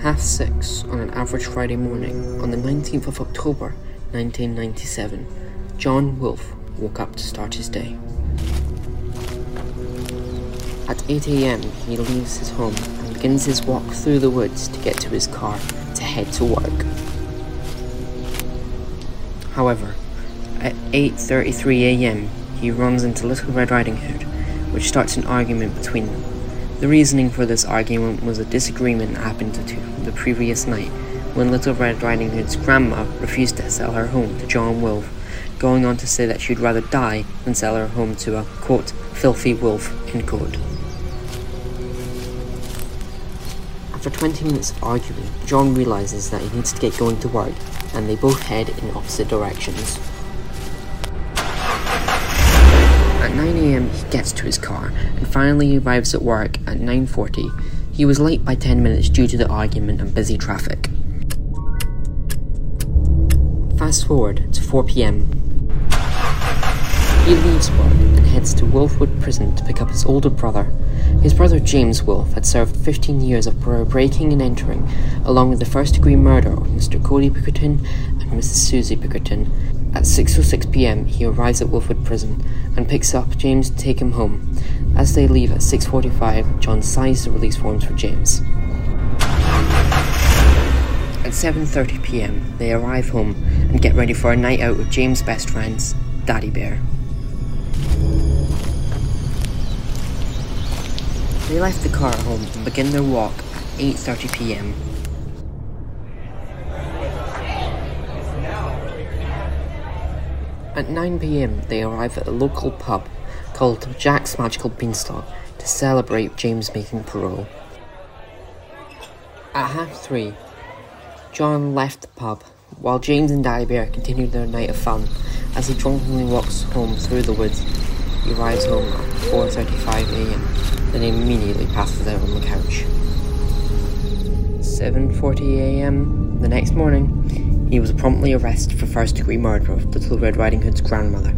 Half six on an average Friday morning on the 19th of October 1997, John Wolfe woke up to start his day. At 8 am, he leaves his home and begins his walk through the woods to get to his car to head to work. However, at 8:33 a.m., he runs into Little Red Riding Hood, which starts an argument between them. The reasoning for this argument was a disagreement that happened to two the previous night when Little Red Riding Hood's grandma refused to sell her home to John Wolfe, going on to say that she'd rather die than sell her home to a, quote, filthy wolf, end quote. After 20 minutes of arguing, John realizes that he needs to get going to work, and they both head in opposite directions. At 9am, he gets to his car and finally arrives at work at 9.40. He was late by 10 minutes due to the argument and busy traffic. Fast forward to 4pm. He leaves work and heads to Wolfwood Prison to pick up his older brother. His brother James Wolfe had served 15 years of breaking and entering, along with the first degree murder of Mr. Cody Pickerton and Mrs. Susie Bickerton, at 6.06 pm, he arrives at Wolfwood Prison and picks up James to take him home. As they leave at 6.45, John signs the release forms for James. At 7.30 pm, they arrive home and get ready for a night out with James' best friends, Daddy Bear. They left the car at home and begin their walk at 8.30 pm. At 9pm, they arrive at a local pub called Jack's Magical Beanstalk to celebrate James making parole. At half three, John left the pub while James and Daddy Bear continued their night of fun. As he drunkenly walks home through the woods, he arrives home at 4.35am, then immediately passes out on the couch. 7.40am the next morning, he was promptly arrested for first degree murder of Little Red Riding Hood's grandmother.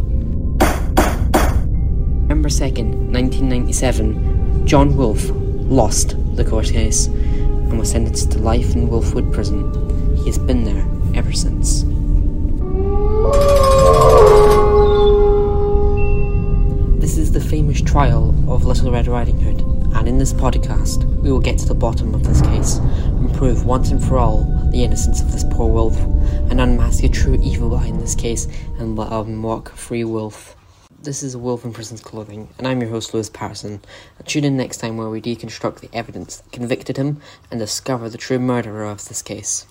November 2nd, 1997, John Wolfe lost the court case and was sentenced to life in Wolfwood Prison. He has been there ever since. This is the famous trial of Little Red Riding Hood, and in this podcast, we will get to the bottom of this case and prove once and for all the innocence of this poor wolf and unmask the true evil behind this case and let unlock free wolf. This is Wolf in Prison's Clothing, and I'm your host, Lewis Patterson. Tune in next time where we deconstruct the evidence that convicted him and discover the true murderer of this case.